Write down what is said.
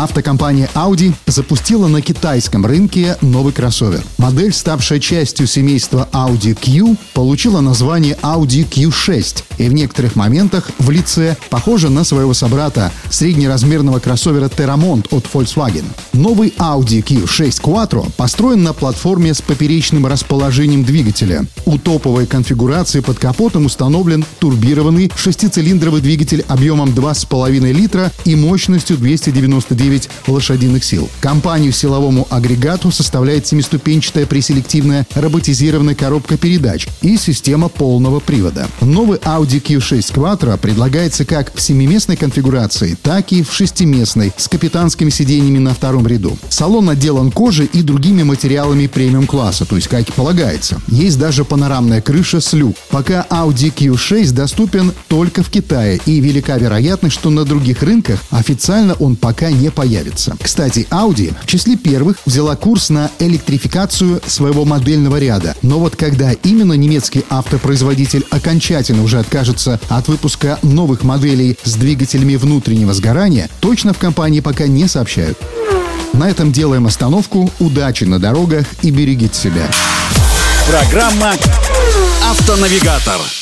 Автокомпания Audi запустила на китайском рынке новый кроссовер. Модель, ставшая частью семейства Audi Q, получила название Audi Q6 и в некоторых моментах в лице похожа на своего собрата среднеразмерного кроссовера Terramont от Volkswagen. Новый Audi Q6 Quattro построен на платформе с поперечным расположением двигателя. У топовой конфигурации под капотом установлен турбированный шестицилиндровый двигатель объемом 2,5 литра и мощностью 299 9 лошадиных сил. Компанию силовому агрегату составляет семиступенчатая преселективная роботизированная коробка передач и система полного привода. Новый Audi Q6 Quattro предлагается как в семиместной конфигурации, так и в шестиместной с капитанскими сиденьями на втором ряду. Салон отделан кожей и другими материалами премиум-класса, то есть как и полагается. Есть даже панорамная крыша с люк. Пока Audi Q6 доступен только в Китае, и велика вероятность, что на других рынках официально он пока не появится. Кстати, Audi в числе первых взяла курс на электрификацию своего модельного ряда. Но вот когда именно немецкий автопроизводитель окончательно уже откажется от выпуска новых моделей с двигателями внутреннего сгорания, точно в компании пока не сообщают. На этом делаем остановку. Удачи на дорогах и берегите себя. Программа «Автонавигатор».